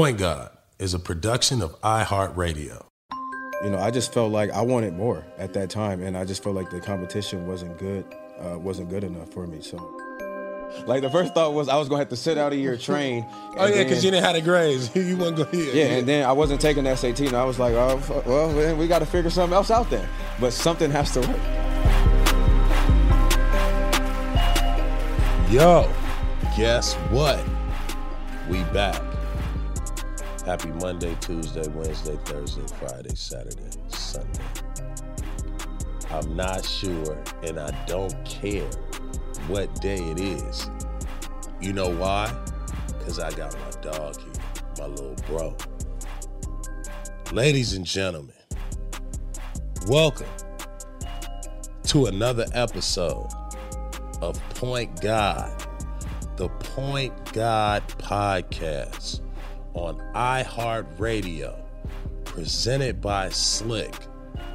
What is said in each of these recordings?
Point God is a production of iHeartRadio. You know, I just felt like I wanted more at that time, and I just felt like the competition wasn't good, uh, wasn't good enough for me. So, like the first thought was I was gonna have to sit out a year, train. Oh yeah, because you didn't have the grades. you wasn't go here. Yeah, and then I wasn't taking the SAT, and I was like, oh, well, then we got to figure something else out then. But something has to work. Yo, guess what? We back. Happy Monday, Tuesday, Wednesday, Thursday, Friday, Saturday, Sunday. I'm not sure and I don't care what day it is. You know why? Because I got my dog here, my little bro. Ladies and gentlemen, welcome to another episode of Point God, the Point God podcast on iHeartRadio, presented by Slick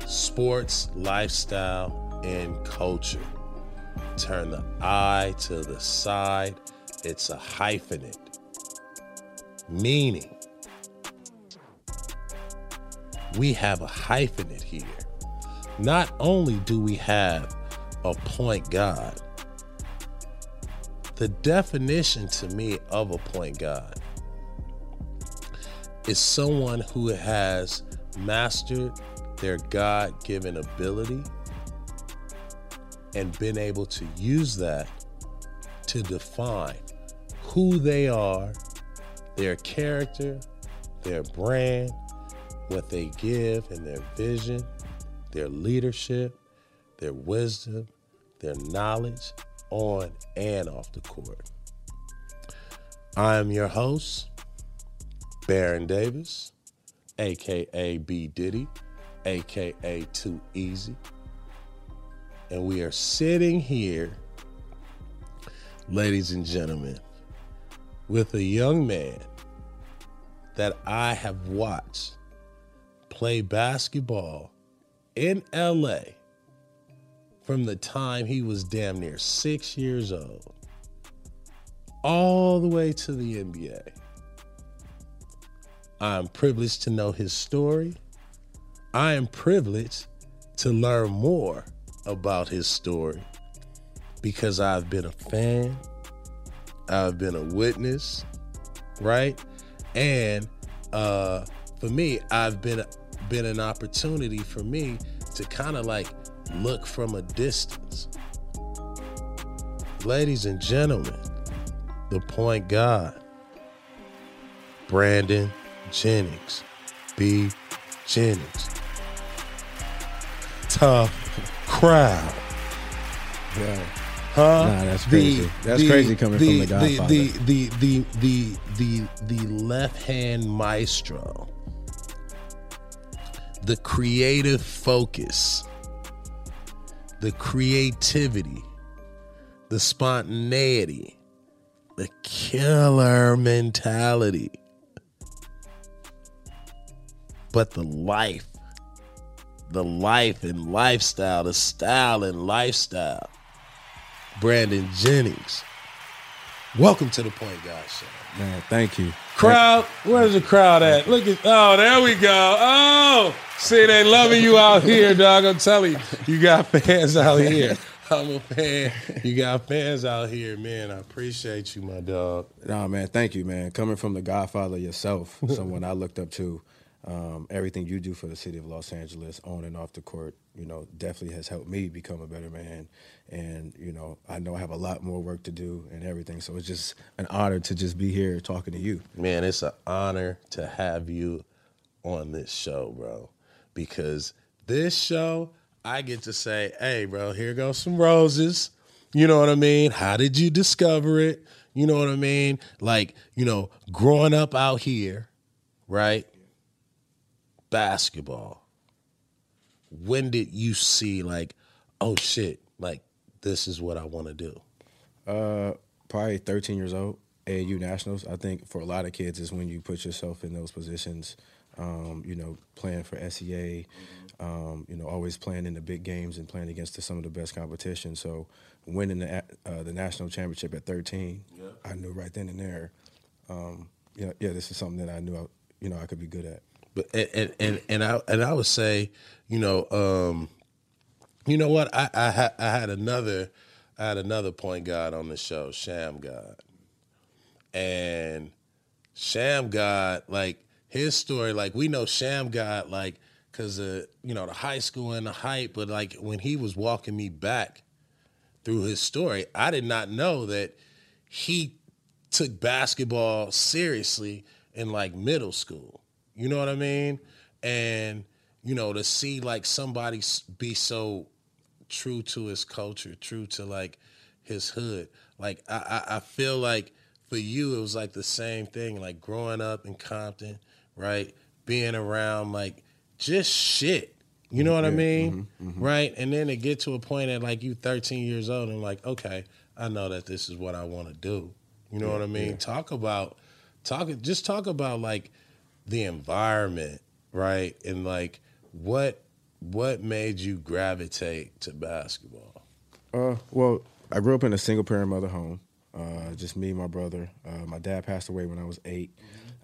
Sports, Lifestyle, and Culture. Turn the I to the side, it's a hyphenate, meaning we have a hyphenate here. Not only do we have a point guard, the definition to me of a point guard is someone who has mastered their God given ability and been able to use that to define who they are, their character, their brand, what they give, and their vision, their leadership, their wisdom, their knowledge on and off the court. I am your host, Baron Davis, aka B Diddy, aka Too Easy. And we are sitting here, ladies and gentlemen, with a young man that I have watched play basketball in LA from the time he was damn near six years old all the way to the NBA. I'm privileged to know his story. I am privileged to learn more about his story because I've been a fan, I've been a witness, right? And uh, for me, I've been been an opportunity for me to kind of like look from a distance. Ladies and gentlemen, the point guard, Brandon Jennings, B. Jennings. Tough crowd. Yeah. Huh? Nah, that's crazy. That's crazy coming from the Godfather. The the the the the the left hand maestro. The creative focus. The creativity. The spontaneity. The killer mentality. But the life. The life and lifestyle, the style and lifestyle. Brandon Jennings. Welcome to the Point God Show. Man, thank you. Crowd, where's the crowd at? Look at, oh, there we go. Oh, see, they loving you out here, dog. I'm telling you, you got fans out here. I'm a fan. You got fans out here, man. I appreciate you, my dog. Nah, man, thank you, man. Coming from the Godfather yourself, someone I looked up to, um, everything you do for the city of Los Angeles, on and off the court, you know, definitely has helped me become a better man. And you know, I know I have a lot more work to do and everything. So it's just an honor to just be here talking to you. Man, it's an honor to have you on this show, bro. Because this show, I get to say, hey, bro, here goes some roses. You know what I mean? How did you discover it? You know what I mean? Like, you know, growing up out here, right? Basketball. When did you see, like, oh shit, like, this is what I want to do? Uh, probably 13 years old. AAU Nationals. I think for a lot of kids is when you put yourself in those positions. Um, you know, playing for SCA. Um, you know, always playing in the big games and playing against the, some of the best competition. So, winning the uh, the national championship at 13, yeah. I knew right then and there. Um, yeah, yeah, this is something that I knew I, you know, I could be good at. But and and and, I and I would say, you know, um, you know what? I I, ha- I had another I had another point guard on the show, Shammgod, and Shammgod, like his story, like we know Shammgod, like because uh, you know the high school and the hype, but like when he was walking me back through his story, I did not know that he took basketball seriously in like middle school. You know what I mean? And you know to see like somebody be so true to his culture, true to like his hood. Like I, I, I feel like for you it was like the same thing. Like growing up in Compton, right? Being around like just shit. You know what I mean? Mm-hmm, mm-hmm. Right? And then to get to a point at like you 13 years old and like, okay, I know that this is what I want to do. You know what I mean? Talk about talk just talk about like the environment, right? And like what what made you gravitate to basketball? Uh, well, I grew up in a single parent mother home. Uh, just me, and my brother. Uh, my dad passed away when I was 8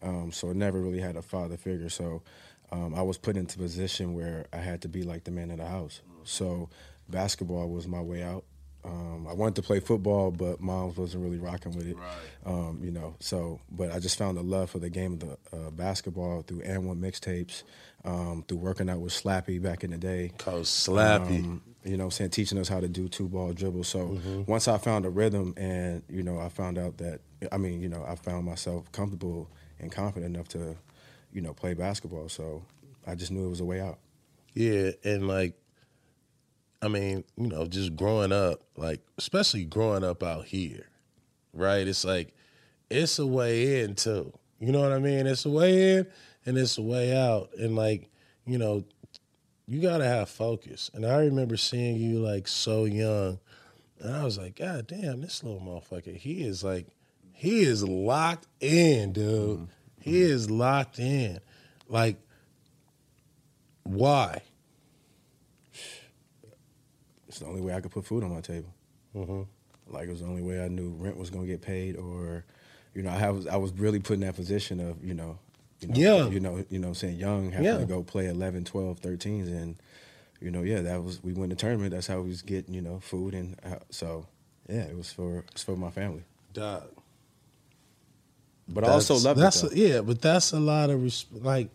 um, so I never really had a father figure. So um, I was put into a position where I had to be like the man of the house. So basketball was my way out. Um, I wanted to play football, but mom wasn't really rocking with it. Um, you know, so but I just found a love for the game of the uh, basketball through and one mixtapes, um, through working out with Slappy back in the day. Coach Slappy. Um, you know, I'm saying teaching us how to do two ball dribble. So Mm-hmm. once I found a rhythm, and you know, I found out that I mean, you know, I found myself comfortable and confident enough to, you know, play basketball. So I just knew it was a way out. Yeah, and like, I mean, you know, just growing up, like, especially growing up out here, right? It's like, it's a way in too. You know what I mean? It's a way in and it's a way out. And like, you know, you gotta have focus. And I remember seeing you like so young, and I was like, God damn, this little motherfucker, he is like, he is locked in, dude. Mm-hmm. He is locked in. Like, why? It's the only way I could put food on my table. Mhm. Like it was the only way I knew rent was gonna get paid, or, you know, I was I was really put in that position of you know, you know, Yeah. you know, you know, I'm saying young having Yeah. to go play 11, 12, 13s, and you know, yeah, that was we went to tournament. That's how we was getting you know food, and uh, so yeah, it was for it's for my family. Dog. But I also love that's it. though. yeah, but that's a lot of res- like.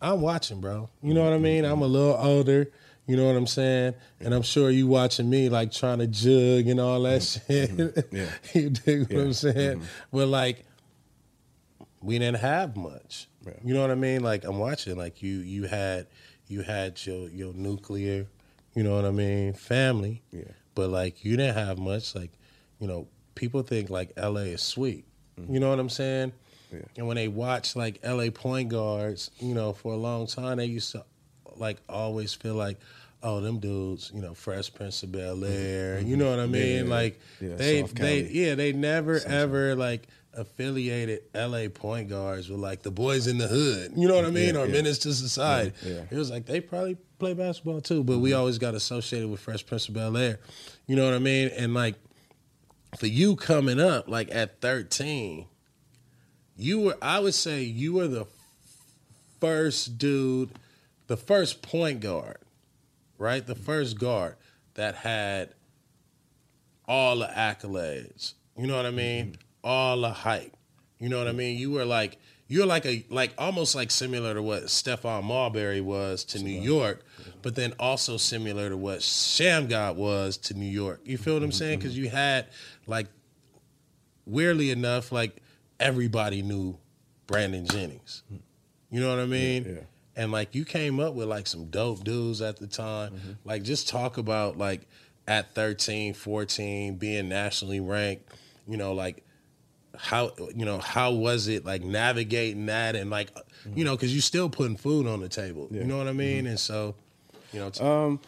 I'm watching, bro. You know what I mean? I'm a little older. You know what I'm saying? And I'm sure you watching me like trying to jug and all that mm-hmm. shit. Mm-hmm. Yeah. you dig what I'm saying? Mm-hmm. But like, we didn't have much. Yeah. You know what I mean? Like I'm watching. Like you, you had, you had your your nuclear. You know what I mean? Family. Yeah. But like you didn't have much. Like, you know, people think like L.A. is sweet. You know what I'm saying? Yeah. And when they watch like LA point guards, you know, for a long time, they used to like always feel like, oh, them dudes, you know, Fresh Prince of Bel Air. You know what I Mm-hmm. Mean? yeah, like yeah, they, South they, yeah, they never ever like affiliated LA point guards with like the boys in the hood. You know what I mean? Yeah, or yeah. Menace to Society. It was like they probably play basketball too, but we always got associated with Fresh Prince of Bel Air. You know what I mean? And like for you coming up, like at 13, you were I would say you were the first dude, the first point guard, right? The first guard that had all the accolades. You know what I mean? Mm-hmm. All the hype. You know what I mean? You were like you're like a like almost like similar to what Stephon Marbury was to New York, but then also similar to what Shammgod was to New York. You feel what I'm mm-hmm. saying? Because mm-hmm. you had like weirdly enough, like everybody knew Brandon Jennings. Mm. You know what I mean? yeah. And like you came up with like some dope dudes at the time. Mm-hmm. Like just talk about like at 13, 14, being nationally ranked, you know, like how you know how was it like navigating that and like mm-hmm. you know because you're still putting food on the table. You know what i mean? Mm-hmm. And so you know t- Um,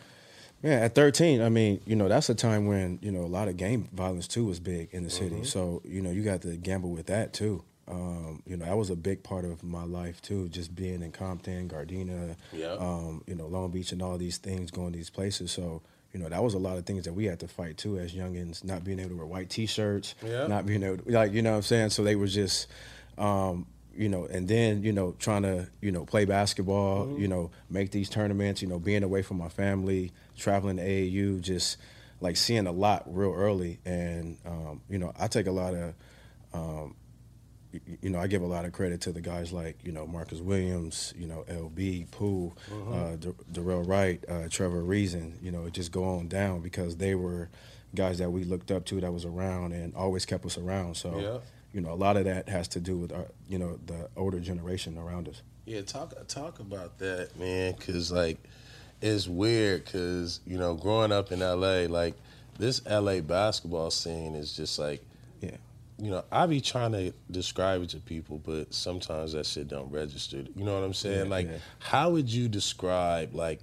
man, at 13, I mean, you know, that's a time when, you know, a lot of gang violence too was big in the city. So, you know, you got to gamble with that too. Um, you know, that was a big part of my life too, just being in Compton, Gardena, Yeah. um, you know, Long Beach and all these things, going these places. So, you know, that was a lot of things that we had to fight too as youngins, not being able to wear white t-shirts, Yeah. not being able to, like, you know what I'm saying? So they were just, Um, you know, and then you know, trying to you know play basketball, Mm-hmm. you know, make these tournaments, you know, being away from my family, traveling to AAU, just like seeing a lot real early, and um, you know, I take a lot of. Um, you know, I give a lot of credit to the guys like you know Marcus Williams, you know LB, Pooh, uh, D- Darrell Wright, uh, Trevor Reason. You know, just go on down because they were guys that we looked up to that was around and always kept us around. So, Yeah. you know, a lot of that has to do with our, you know the older generation around us. Yeah, talk talk about that, man. Cause like, it's weird. Cause you know, growing up in LA, like this LA basketball scene is just like. You know, I be trying to describe it to people, but sometimes that shit don't register. You know what I'm saying? Yeah, like, yeah. how would you describe like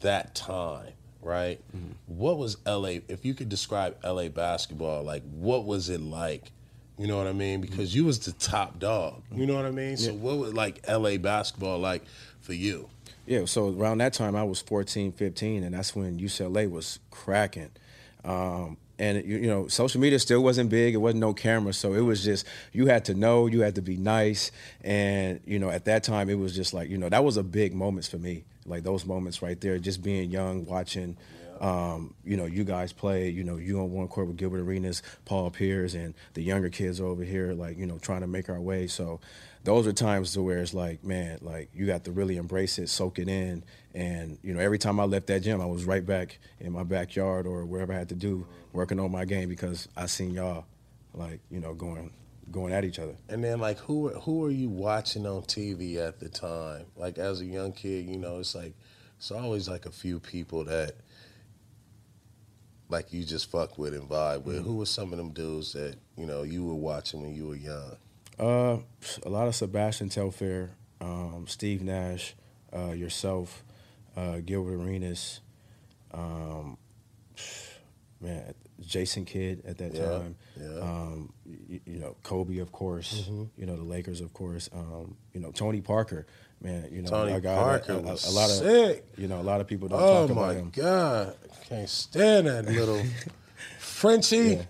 that time? Right? Mm-hmm. What was LA? If you could describe LA basketball, like what was it like? You know what I mean? Because you was the top dog. You know what I mean? So what was like LA basketball like for you? Yeah, so around that time I was 14, 15, and that's when UCLA was cracking. Um, and you, you know, social media still wasn't big. It wasn't no camera, so it was just you had to know, you had to be nice, and you know, at that time it was just like you know that was a big moments for me. Like those moments right there, just being young, watching. Um, you know, you guys play, you know, you on one court with Gilbert Arenas, Paul Pierce, and the younger kids over here, like, you know, trying to make our way. So those are times to where it's like, man, like you got to really embrace it, soak it in. And, you know, every time I left that gym, I was right back in my backyard or wherever I had to do, working on my game because I seen y'all like, you know, going going at each other. And then like who who are you watching on TV at the time? Like as a young kid, you know, it's like it's always like a few people that like you just fuck with and vibe with. Who were some of them dudes that, you know, you were watching when you were young? Uh, a lot of Sebastian Telfair, um, Steve Nash, uh, yourself, uh, Gilbert Arenas, um, man, Jason Kidd at that Yeah, time. yeah. Um, you, you know, Kobe, of course. Mm-hmm. You know, the Lakers, of course. Um, you know, Tony Parker, man. You know, Tony a guy Parker a, was a lot of sick. you know, a lot of people don't Oh talk about him. Oh my god. Can't stand that little Frenchie.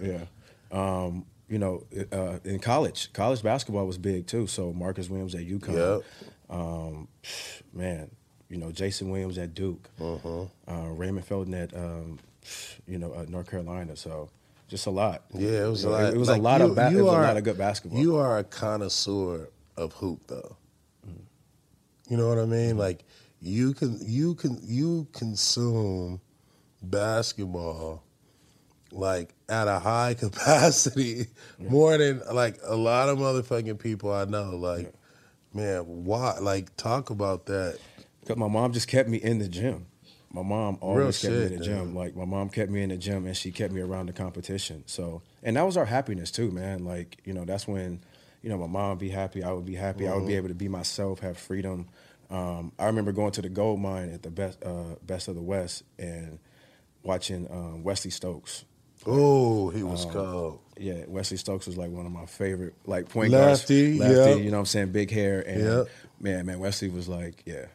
Yeah. Um, you know, uh, in college, college basketball was big too. So Marcus Williams at UConn. Yep. Um, man, you know, Jason Williams at Duke. Uh-huh. Uh, Raymond Felton at, um, you know, uh, North Carolina. So just a lot. Yeah, it was a You know, lot. It was like, a lot you- of ba- it you was are- a lot of good basketball. You are a connoisseur of hoop, though. You know what I mean? Like you can you can you consume basketball like at a high capacity more than like a lot of motherfucking people I know. Like, man, why? Like, talk about that. Because my mom just kept me in the gym. My mom always kept me in the gym. dude. Like my mom kept me in the gym and she kept me around the competition. So and that was our happiness too, man. Like, you know, that's when, you know, my mom would be happy, I would be happy, I would Mm-hmm. be able to be myself, have freedom. Um, I remember going to the gold mine at the best uh, best of the West and watching um, Wesley Stokes. Oh, he was Um, cold. Yeah, Wesley Stokes was like one of my favorite, like point Lefty, guards. Lefty, yep. you know what I'm saying? Big hair. And Yep. man, man, Wesley was like, yeah,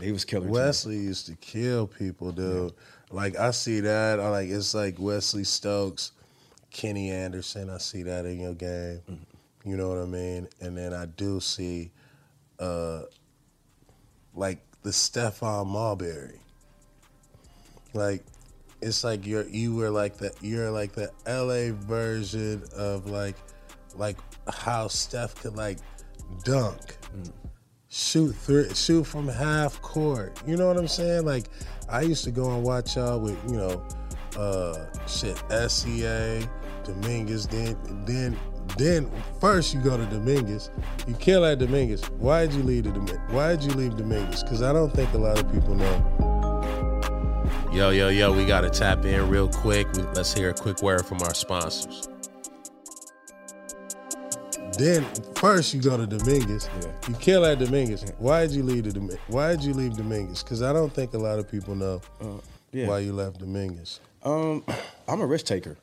he was too. Wesley used to kill people, dude. Like I see that. I like it's like Wesley Stokes, Kenny Anderson. I see that in your game. Mm-hmm. You know what I mean? And then I do see, uh, like the Stephon Marbury. Like it's like you're you were like the you're like the LA version of like like how Steph could like dunk shoot three, shoot from half court. You know what I'm saying? Like I used to go and watch y'all with you know, uh, shit SCA, Dominguez. Then then then first you go to Dominguez. You kill at Dominguez. Why did you leave the Dominguez? Why did you leave Dominguez? Because I don't think a lot of people know. Yo, yo, yo, we got to tap in real quick. Let's hear a quick word from our sponsors. Then first you go to Dominguez. Yeah. You kill at Dominguez. Why did you leave the Domi- Why did you leave Dominguez? Because I don't think a lot of people know yeah. why you left Dominguez. Um, I'm a risk taker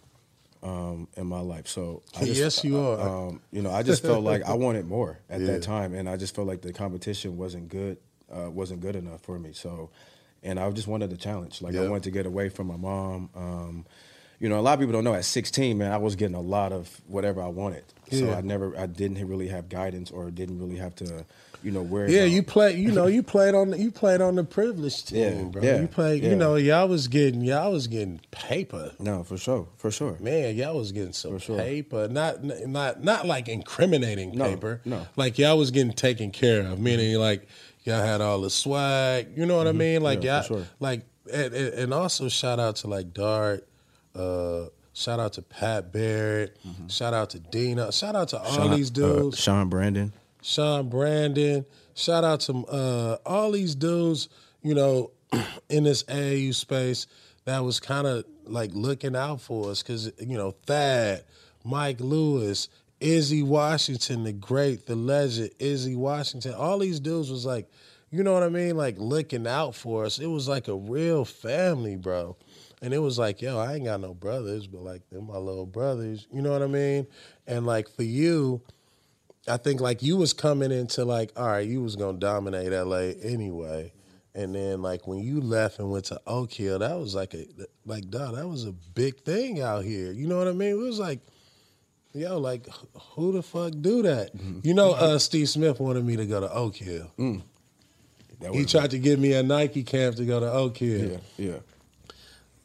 um, in my life, so I just, Yes, you are. Um, you know, I just felt like I wanted more at that time, and I just felt like the competition wasn't good, uh, wasn't good enough for me. So, and I just wanted a challenge. Like I wanted to get away from my mom. Um, you know, a lot of people don't know. At 16, man, I was getting a lot of whatever I wanted. So I never, I didn't really have guidance or didn't really have to, you know, where. Yeah, you play. You know, you played on. The, you played on the privileged team, Yeah, bro. yeah, you played. yeah. You know, y'all was getting. Y'all was getting paper. No, for sure, for sure. Man, y'all was getting some sure. paper. Not not not like incriminating No, paper. no. Like y'all was getting taken care of. Meaning like y'all had all the swag. You know what I mean? Like Mm-hmm. Yeah, y'all sure. like and and also shout out to like Dart. Uh, shout out to Pat Barrett. Shout out to Dina. Shout out to all Mm-hmm. Sean- these dudes. uh, Sean Brandon. Sean Brandon. Shout out to uh, all these dudes, you know, in this AAU space that was kind of like looking out for us because, you know, Thad, Mike Lewis, Izzy Washington, the great, the legend, Izzy Washington, all these dudes was like, you know what I mean? Like looking out for us. It was like a real family, bro. And it was like, yo, I ain't got no brothers, but like they're my little brothers. You know what I mean? And like for you, I think like you was coming into like, all right, you was gonna dominate LA anyway. And then like when you left and went to Oak Hill, that was like a like dog, that was a big thing out here. You know what I mean? It was like, yo, like who the fuck do that? You know, uh, Steve Smith wanted me to go to Oak Hill. That He tried to give me a Nike camp to go to Oak Hill. Yeah, yeah.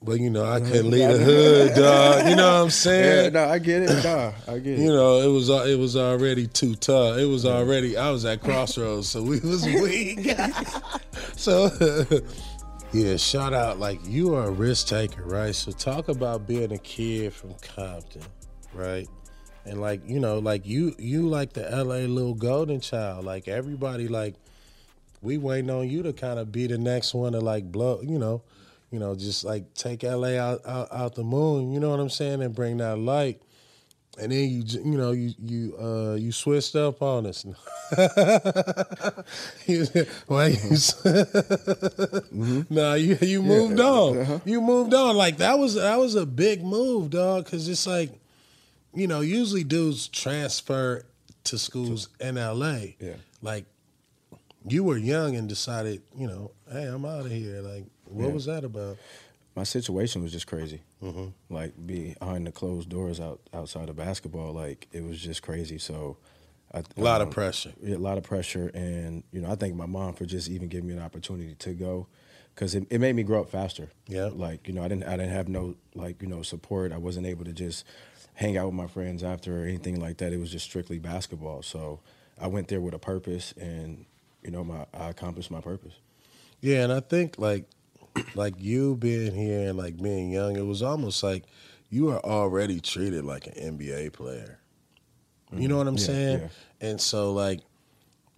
But you know, I couldn't leave the hood, dog. You know what I'm Yeah, saying? no, I get it. Nah, I get it. You know, it was uh, it was already too tough. It was already I was at crossroads, so we was weak. so yeah, shout out like you are a risk taker, right? So talk about being a kid from Compton, right? And like you know, like you you like the LA little golden child. Like everybody, like we waiting on you to kind of be the next one to like blow, you know, you know, just like take LA out, out out the moon. You know what I'm saying, and bring that light. And then you you know you you uh you switched up on us. You- s- Nah, you you moved on. You moved on. Like that was that was a big move, dog. Because it's like, you know, usually dudes transfer to schools in L.A. Yeah. Like you were young and decided, you know, hey, I'm out of here. Like, what Yeah. was that about? my situation was just crazy. Mm-hmm. Like behind the closed doors out outside of basketball, like it was just crazy. So, I, A lot of um, pressure. yeah, a lot of pressure, and you know, I thank my mom for just even giving me an opportunity to go, because it, it made me grow up faster. Yeah. like you know, I didn't I didn't have no like you know support. I wasn't able to just hang out with my friends after or anything like that. It was just strictly basketball. So I went there with a purpose, and you know, my I accomplished my purpose. Yeah, and I think like like you being here and like being young, it was almost like you are already treated like an NBA player. You know what I'm Yeah, saying? yeah. And so like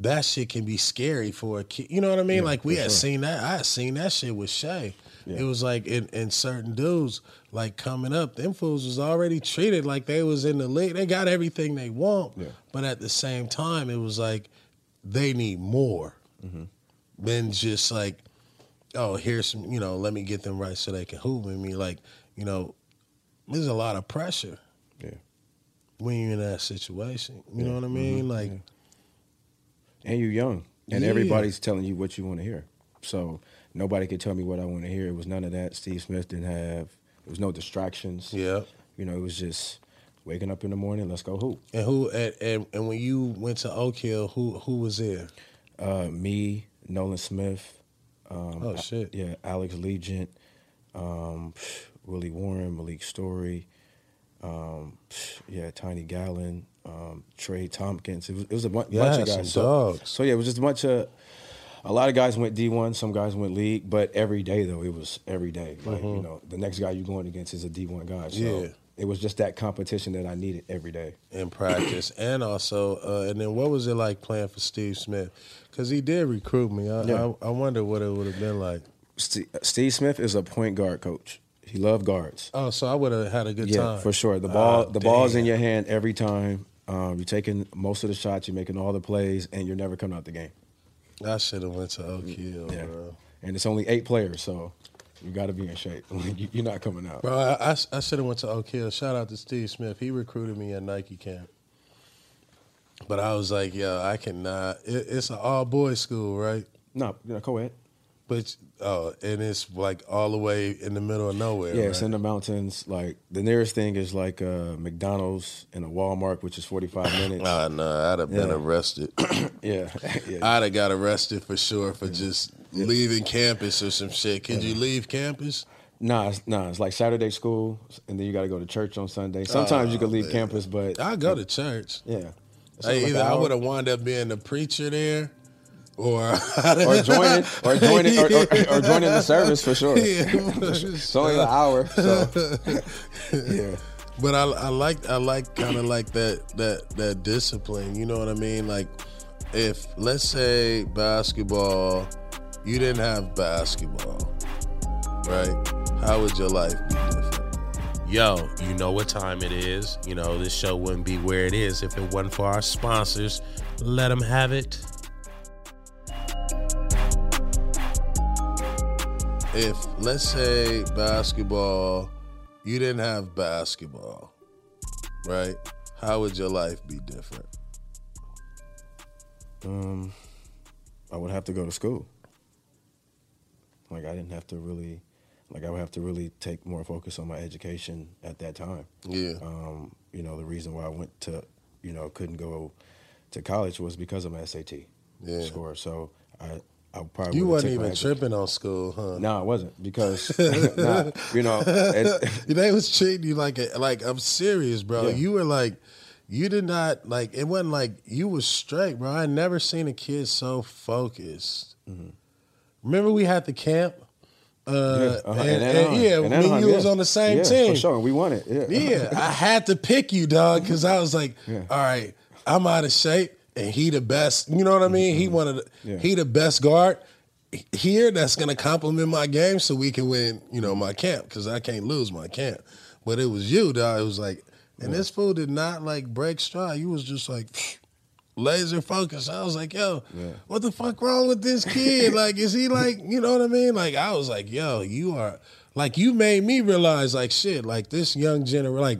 that shit can be scary for a kid. You know what I mean? Yeah, like we had sure. seen that. I had seen that shit with Shay. It was like in, in certain dudes like coming up, them fools was already treated like they was in the league. They got everything they want, but at the same time, it was like they need more Mm-hmm. than just like, oh, here's some, you know, let me get them right so they can hoop with me. Like, you know, there's a lot of pressure Yeah. when you're in that situation. You know what I mean? Mhm. Like, Yeah. and you're young, and Yeah. everybody's telling you what you want to hear. So nobody could tell me what I want to hear. It was none of that. Steve Smith didn't have. There was no distractions. yeah. You know, it was just waking up in the morning. Let's go hoop. And who and, and and when you went to Oak Hill, who who was there? Uh, me, Nolan Smith. Um, Oh, shit. Yeah, Alex Legion, um, Willie Warren, Malik Story. Um, yeah, Tiny Gallon, um, Trey Thompkins. It was, it was a bu- Yeah, bunch of guys. So, so yeah, it was just a bunch of. A lot of guys went D one, some guys went league, but every day though it was every day. Like you know, the next guy you're going against is a D one guy. So Mm-hmm. Yeah. It was just that competition that I needed every day. in practice, and also, uh, and then what was it like playing for Steve Smith? Because he did recruit me. I, Yeah. I, I wonder what it would have been like. St- Steve Smith is a point guard coach. He loved guards. Oh, so I would have had a good yeah, time for sure. The ball, Ah, the ball's in your hand every time. Um, you're taking most of the shots. You're making all the plays, and you're never coming out the game. I should have went to Oak Hill, Yeah. bro. And it's only eight players, so you got to be in shape. You- you're not coming out. Bro, I, I, I should have went to Oak Hill. Shout out to Steve Smith. He recruited me at Nike camp. But I was like, yo, I cannot. It, it's an all boys school, right? No, yeah, go ahead. But oh, and it's like all the way in the middle of nowhere. Yeah, right? it's in the mountains. Like the nearest thing is like a McDonald's and a Walmart, which is forty five minutes. Ah, no, I'd have been arrested. yeah, yeah. I'd have got arrested for sure for just leaving campus or some shit. Could you leave campus? Nah, it's, nah, it's like Saturday school, and then you got to go to church on Sunday. Sometimes you Oh, could leave man. campus, but I go to church. yeah, Hey, like either I would have wound up being the preacher there, or or joining, or joining, or, or, or joining the service for sure. Yeah. It's only an hour, so yeah. But I, I like I like kind of like that that that discipline. You know what I mean? Like if let's say basketball, you didn't have basketball, right? How would your life be different? Yo, you know what time it is. You know this show wouldn't be where it is if it wasn't for our sponsors. Let them have it. If let's say basketball, you didn't have basketball, right? How would your life be different? Um, I would have to go to school. Like I didn't have to really, like I would have to really take more focus on my education at that time. Yeah. Um, you know, the reason why I went to, you know, couldn't go to college was because of my SAT Yeah. score. So I, I probably You wasn't even tripping on school, huh? No, I wasn't because, nah, you know, they was treating you like a, like I'm serious, bro. Yeah. You were like, you did not like. It wasn't like you was straight, bro. I never seen a kid so focused. Mm-hmm. Remember we had the camp. Uh, uh-huh, and, in and- yeah, In me and you was on the same yeah, team. for sure. We won it. Yeah, Yeah, I had to pick you, dog, because I was like, Yeah. all right, I'm out of shape, and he the best. You know what I mean? He one of the, Mm-hmm. Yeah. he the best guard here. That's gonna complement my game, so we can win. You know, my camp because I can't lose my camp. But it was you, dog. It was like, and this fool did not like break stride. You was just like. Laser focus. I was like, yo, Yeah. what the fuck wrong with this kid? like, is he like, you know what I mean? Like, I was like, yo, you are, like, you made me realize, like, shit, like this young generation, like,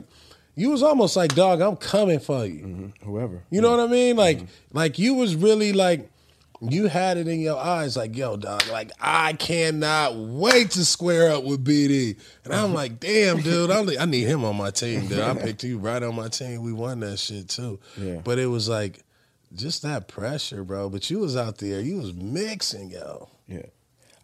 you was almost like, dog, I'm coming for you. Mhm, Whoever. You know what I mean? Like, like you was really like, you had it in your eyes, like, yo, dog, like I cannot wait to square up with BD. And I'm like, damn, dude, I need, I need him on my team, dude. I picked you right on my team. We won that shit too. Yeah. But it was like, just that pressure, bro. But you was out there, you was mixing, yo. Yeah.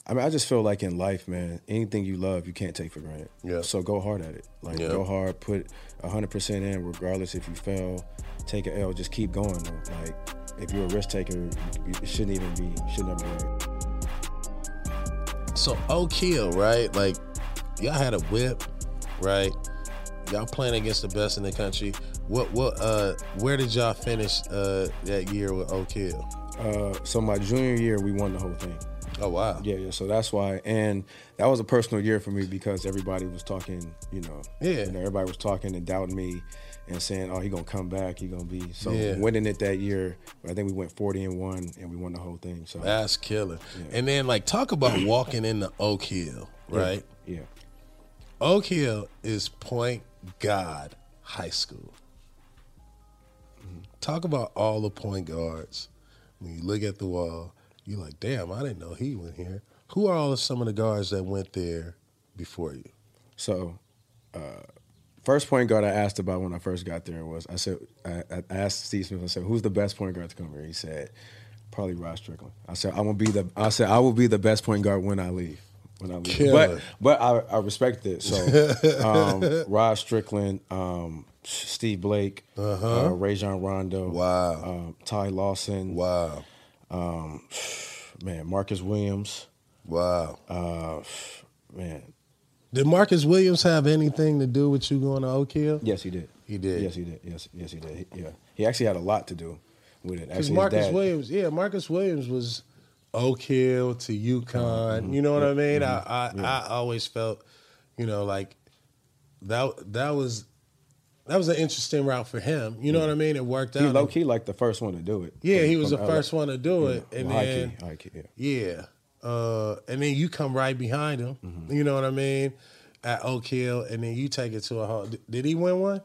I mean, I just feel like in life, man, anything you love, you can't take for granted. Yeah. So go hard at it. Like Yeah. go hard, put hundred percent in, regardless if you fail, take an L, just keep going. Though. Like if you're a risk taker, you, shouldn't even be, should never worry. So Oak Hill, right? Like, y'all had a whip, right? Y'all playing against the best in the country. What what uh where did y'all finish uh that year with Oak Hill? Uh, so my junior year, we won the whole thing. Oh wow. Yeah, yeah. So that's why, and that was a personal year for me because everybody was talking. You know, Yeah. You know, everybody was talking and doubting me, and saying, "Oh, he gonna come back. He gonna be." So Yeah. winning it that year, I think we went forty and one, and we won the whole thing. So That's killer. And then like talk about walking into Oak Hill, right? yeah, Oak Hill is Point God High School. Talk about all the point guards. When you look at the wall, you're like, damn, I didn't know he went here. Who are all of some of the guards that went there before you? So, uh, first point guard I asked about when I first got there was I said I, I asked Steve Smith. I said, "Who's the best point guard to come here?" He said, "Probably Rod Strickland." I said, "I will be the." I said, "I will be the best point guard when I leave." When I leave, Killer. but but I, I respect it. So, um, Rod Strickland, um, Steve Blake, uh-huh. uh, Rajon Rondo, Wow. um, Ty Lawson, Wow. man, Marcus Williams, Wow. uh, man. Did Marcus Williams have anything to do with you going to Oak Hill? Yes, he did. He did. Yes, he did. Yes, yes, he did. He- yeah, he actually had a lot to do with it. Because Actually, Marcus dad- Williams, yeah, Marcus Williams was Oak Hill to UConn. You know what I mean? I, I I always felt, you know, like that that was that was an interesting route for him. You know what I mean? It worked out. He low key like the first one to do it. yeah, from- he was the LA. first one to do it, Yeah, and high then key, high key. Yeah. yeah, uh, and then you come right behind him. Mm-hmm. You know what I mean? At Oak Hill, and then you take it to a whole. Did he win one?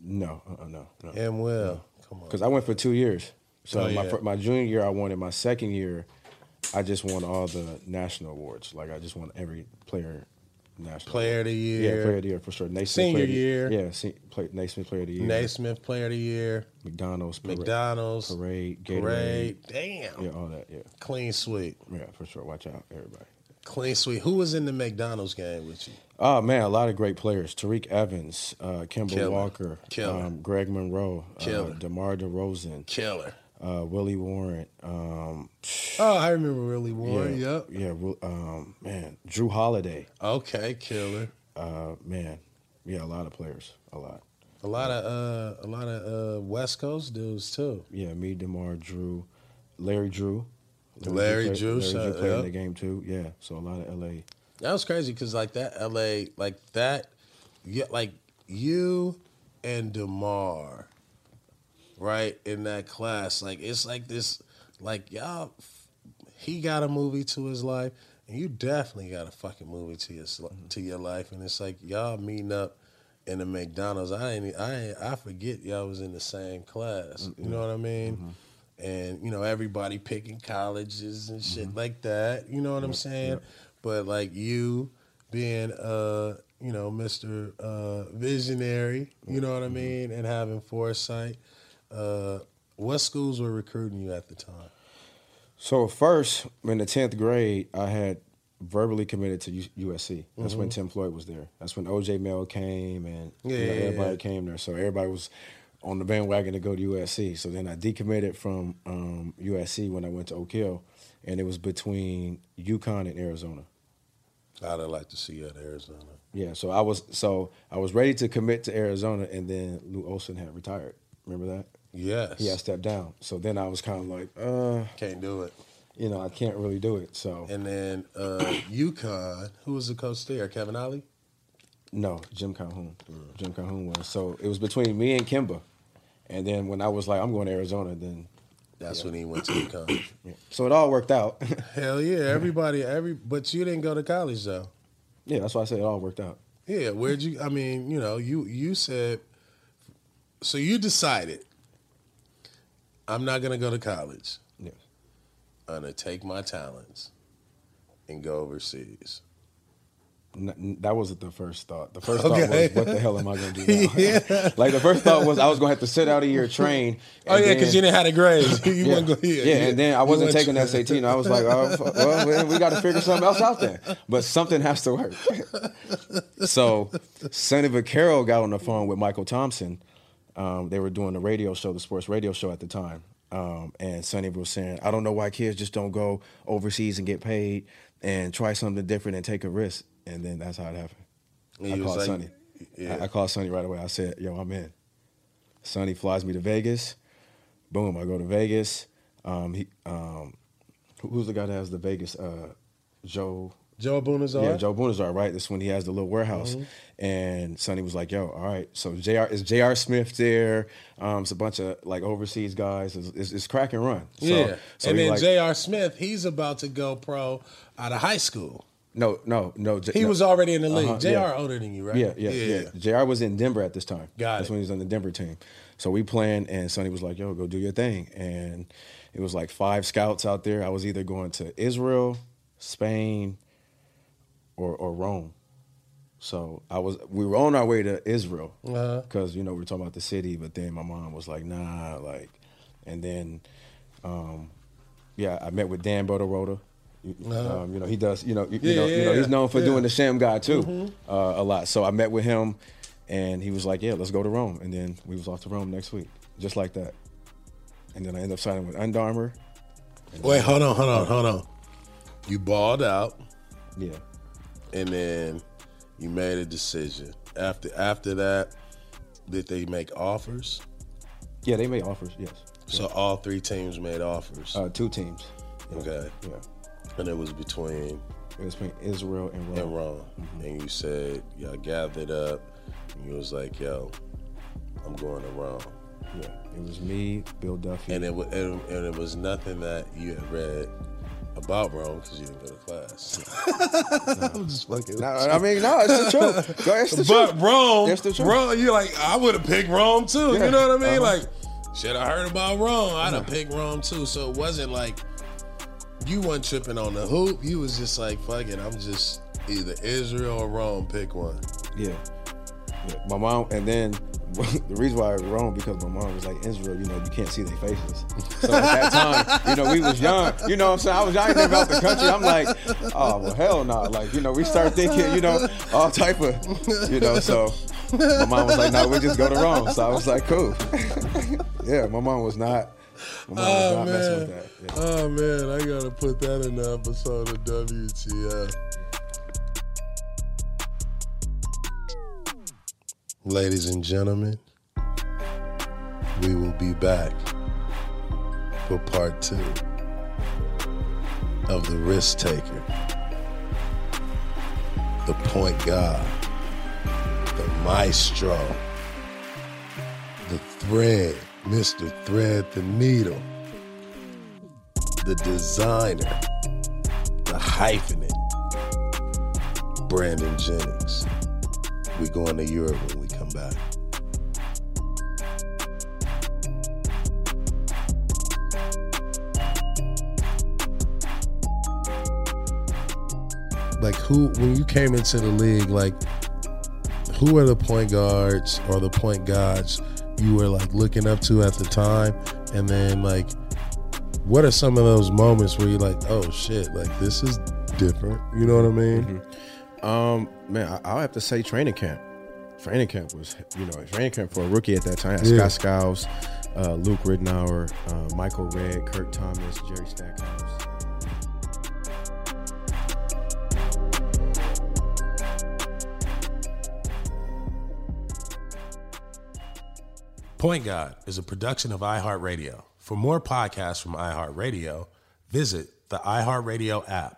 No, uh, no, no. And well, come on. Because I went for two years. So Oh, my yeah. my junior year I won it. My second year, I just won all the national awards. Like I just won every player national Player of the year. Yeah, player of the year for sure. Naismith Senior player of the- year. Yeah, se- play, Naismith player of the year. Naismith Player of the Year. McDonald's. Parade, McDonald's. Parade. Gatorade. Parade. Damn. Yeah, all that. Yeah, Clean sweep. yeah, for sure. Watch out, everybody. Clean sweep. Who was in the McDonald's game with you? Oh man, a lot of great players: Tyreke Evans, uh, Kemba Killer. Walker, Killer. Um, Greg Monroe, Killer. Uh, Demar Derozan, Killer. Uh, Willie Warren. Um, Oh, I remember Willie Warren. yeah, Yep. yeah, um, man, Jrue Holiday. Okay, killer. Uh, man, yeah, a lot of players, a lot. A lot of uh, a lot of uh, West Coast dudes too. Yeah, me, Demar, Drew, Larry Drew. Larry play- Drew, Larry Drew played in yep. the game too. Yeah, so a lot of LA. That was crazy because like that LA, like that, yeah, like you and Demar, right in that class, like it's like this, like y'all, he got a movie to his life, and you definitely got a fucking movie to your to your life, and it's like y'all meeting up in the McDonald's. I ain't, I ain't, I forget y'all was in the same class. You know what I mean? And you know everybody picking colleges and shit like that. You know what I'm saying? But like you being uh you know Mr. Uh, visionary, you know what I mean, and having foresight. Uh, what schools were recruiting you at the time? So first, in the tenth grade, I had verbally committed to U- USC. That's when Tim Floyd was there. That's when OJ Mayo came, and you Mm-hmm. Yeah, know, everybody yeah. came there. So everybody was on the bandwagon to go to USC. So then I decommitted from um, USC when I went to Oak Hill, and it was between UConn and Arizona. I'd have liked to see you at Arizona. Yeah, so I was so I was ready to commit to Arizona, and then Lute Olson had retired. Remember that? Yes. He had stepped down. So then I was kind of like, uh, Can't do it. you know, I can't really do it. So And then uh, UConn, who was the coach there? Kevin Ollie? No, Jim Calhoun. Jim Calhoun was. So it was between me and Kemba. And then when I was like, I'm going to Arizona, then That's when he went to UConn. yeah. so it all worked out. Hell yeah, everybody, every but you didn't go to college though. yeah, that's why I said it all worked out. Yeah, where'd you? I mean, you know, you you said, so you decided, I'm not gonna go to college. Yeah. I'm gonna take my talents and go overseas. N- that wasn't the first thought. The first Okay. thought was, what the hell am I going to do now? Yeah. like the first thought was I was going to have to sit out a year, train. Oh yeah, because you didn't have the grades. you yeah. go here. Yeah, and then I wasn't taking that SAT, and I was like, oh, well, man, we got to figure something else out there. But something has to work. so, Sonny Vaccaro got on the phone with Michael Thompson. Um, they were doing the radio show, the sports radio show at the time. Um, and Sonny was saying, I don't know why kids just don't go overseas and get paid and try something different and take a risk. And then that's how it happened. And I called like- Sonny. Yeah. I, I called Sonny right away. I said, "Yo, I'm in." Sonny flies me to Vegas. Boom, I go to Vegas. Um, he, um, who's the guy that has the Vegas? Uh, Joe. Joe Abunassar. Yeah, Joe Abunassar, right? That's when he has the little warehouse. And Sonny was like, "Yo, all right." So J.R. is J.R. Smith there? Um, it's a bunch of like overseas guys. It's, it's, it's crack and run. So, yeah, so and then like, J.R. Smith, he's about to go pro out of high school. no, no, no. J- He no. was already in the league. Uh-huh, J.R. yeah. older than you, right? Yeah, yeah, yeah, J.R. was in Denver at this time. Got That's it. when he was on the Denver team. So we planned, and Sonny was like, "Yo, go do your thing." And it was like five scouts out there. I was either going to Israel, Spain, or or Rome. So I was. We were on our way to Israel Uh-huh. because you know we were talking about the city, but then my mom was like, "Nah," like, and then, um, yeah, I met with Dan. You, Uh-huh. um, you know he does. You know, you, Yeah, you know, yeah, you know he's known for Yeah. Mm-hmm. doing the sham guy too uh, a lot. So I met with him, and he was like, "Yeah, let's go to Rome." And then we was off to Rome next week, just like that. And then I ended up signing with Under Armour. Wait, hold on, hold on, hold on. You balled out, Yeah, and then you made a decision. After after that, did they make offers? yeah, they made offers. Yes, So all three teams made offers. uh, two teams. Okay, Yeah, and it was between it was between Israel and Rome. and Rome. And you said y'all gathered up, and you was like, "Yo, I'm going to Rome." Yeah, it was me, Bill Duffy. And it was and, and it was nothing that you had read about Rome because you didn't go to class. I'm just fucking. No, I mean, no, it's the truth. Go, It's the But truth. Rome, That's the truth. Rome, you're like, I would have picked Rome too. Yeah. You know what I mean? Uh-huh. Like, shit, I heard about Rome. I'd have picked Rome too. So it wasn't like you weren't tripping on the hoop. You was just like, fuck it, I'm just either Israel or Rome. Pick one. Yeah. yeah. My mom, and then the reason why I was wrong because my mom was like Israel, you know, you can't see their faces. So at that time, you know, we was young. You know what I'm saying? I was young ain't about the country. I'm like, oh well hell no. Nah. Like, you know, we start thinking, you know, all type of you know, so my mom was like, no, we just go to Rome. So I was like, cool. yeah, my mom was not my mom was Oh not messing with man, that. Yeah. oh man, I gotta put that in the episode of WTF. Ladies and gentlemen, we will be back for part two of the risk taker, the point guard, the maestro, the thread, Mr. Thread the Needle, the designer, the hyphenate, Brandon Jennings. We going to Europe when we come back. Like who when you came into the league, like who are the point guards or the point guards you were like looking up to at the time? And then like what are some of those moments where you're like, oh shit, like this is different. You know what I mean? Mm-hmm. Um, man, I, I'll have to say training camp. Training camp was, you know, training camp for a rookie at that time. Yeah. Scott Skiles, uh, Luke Ridnour, uh, Michael Redd, Kurt Thomas, Jerry Stackhouse. Point God is a production of iHeartRadio. For more podcasts from iHeartRadio, visit the iHeartRadio app,